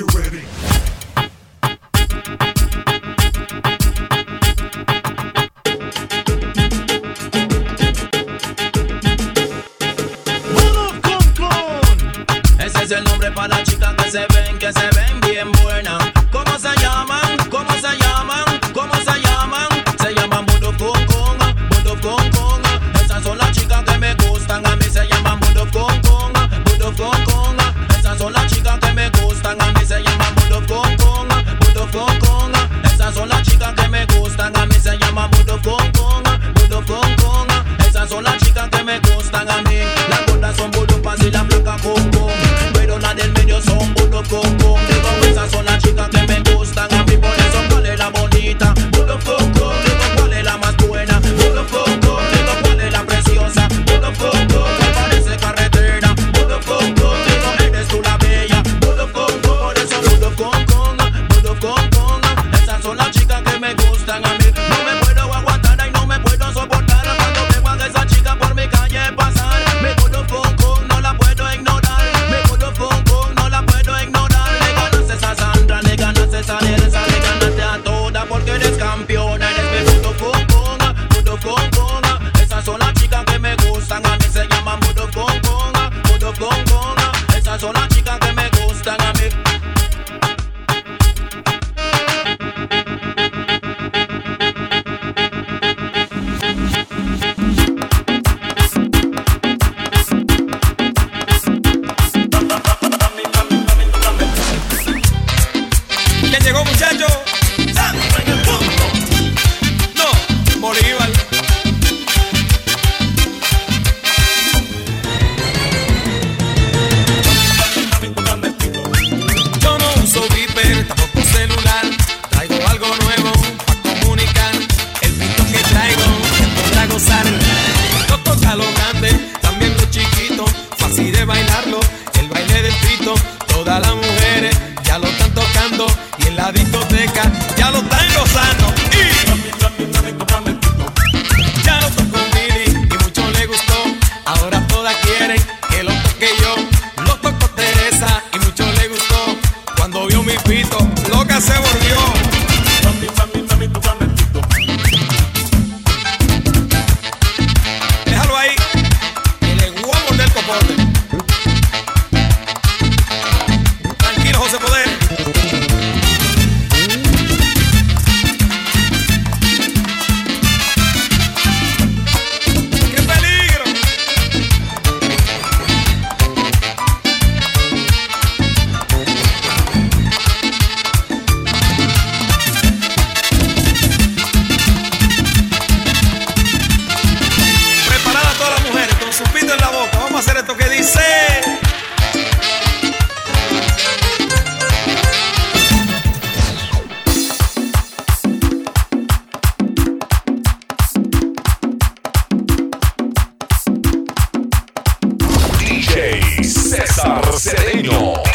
you ready. Ese es el nombre para que se ven, que se gustan, a mí se llama Budo Con Con, Budo Esas son las chicas que me gustan a mí. Las gordas son Budo y las blancas Pero las del medio son Budo Con. César Cedeño.